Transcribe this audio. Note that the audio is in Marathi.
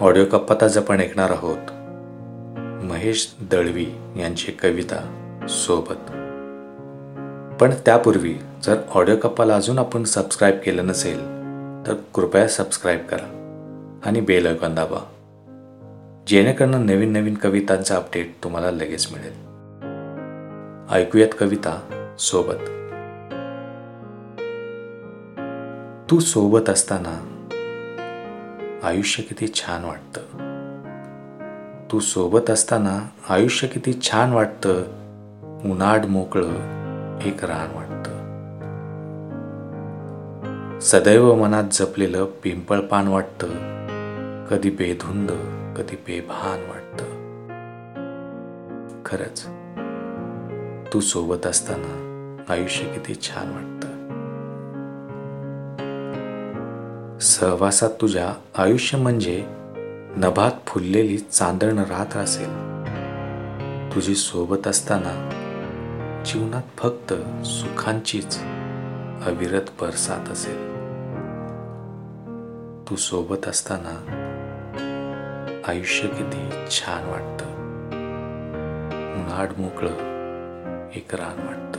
ऑडिओ कप्पात आज आपण ऐकणार आहोत. महेश दळवी यांची कविता सोबत. पण त्यापूर्वी जर ऑडिओ कप्पाला अजून आपण सबस्क्राईब केलं नसेल तर कृपया सबस्क्राईब करा आणि बेल ऐकून दाबा. जेणेकरून नवीन नवीन कवितांचा अपडेट तुम्हाला लगेच मिळेल. ऐकूयात कविता सोबत. तू सोबत असताना आयुष्य किती छान वाटतं. तू सोबत असताना आयुष्य किती छान वाटतं उन्हाड मोकळं एक रान वाटतं. सदैव मनात जपलेलं पिंपळ पान वाटतं कधी बेधुंद कधी बेभान वाटतं. खरंच तू सोबत असताना आयुष्य किती छान वाटतं. सहवासात तुझ्या आयुष्य म्हणजे नभात फुललेली चांदण रात असेल. तुझी सोबत असताना जीवनात फक्त सुखांचीच अविरत बरसात असेल. तू सोबत असताना आयुष्य किती छान वाटतं. उन्हाड मोकळं एक रान वाटतं.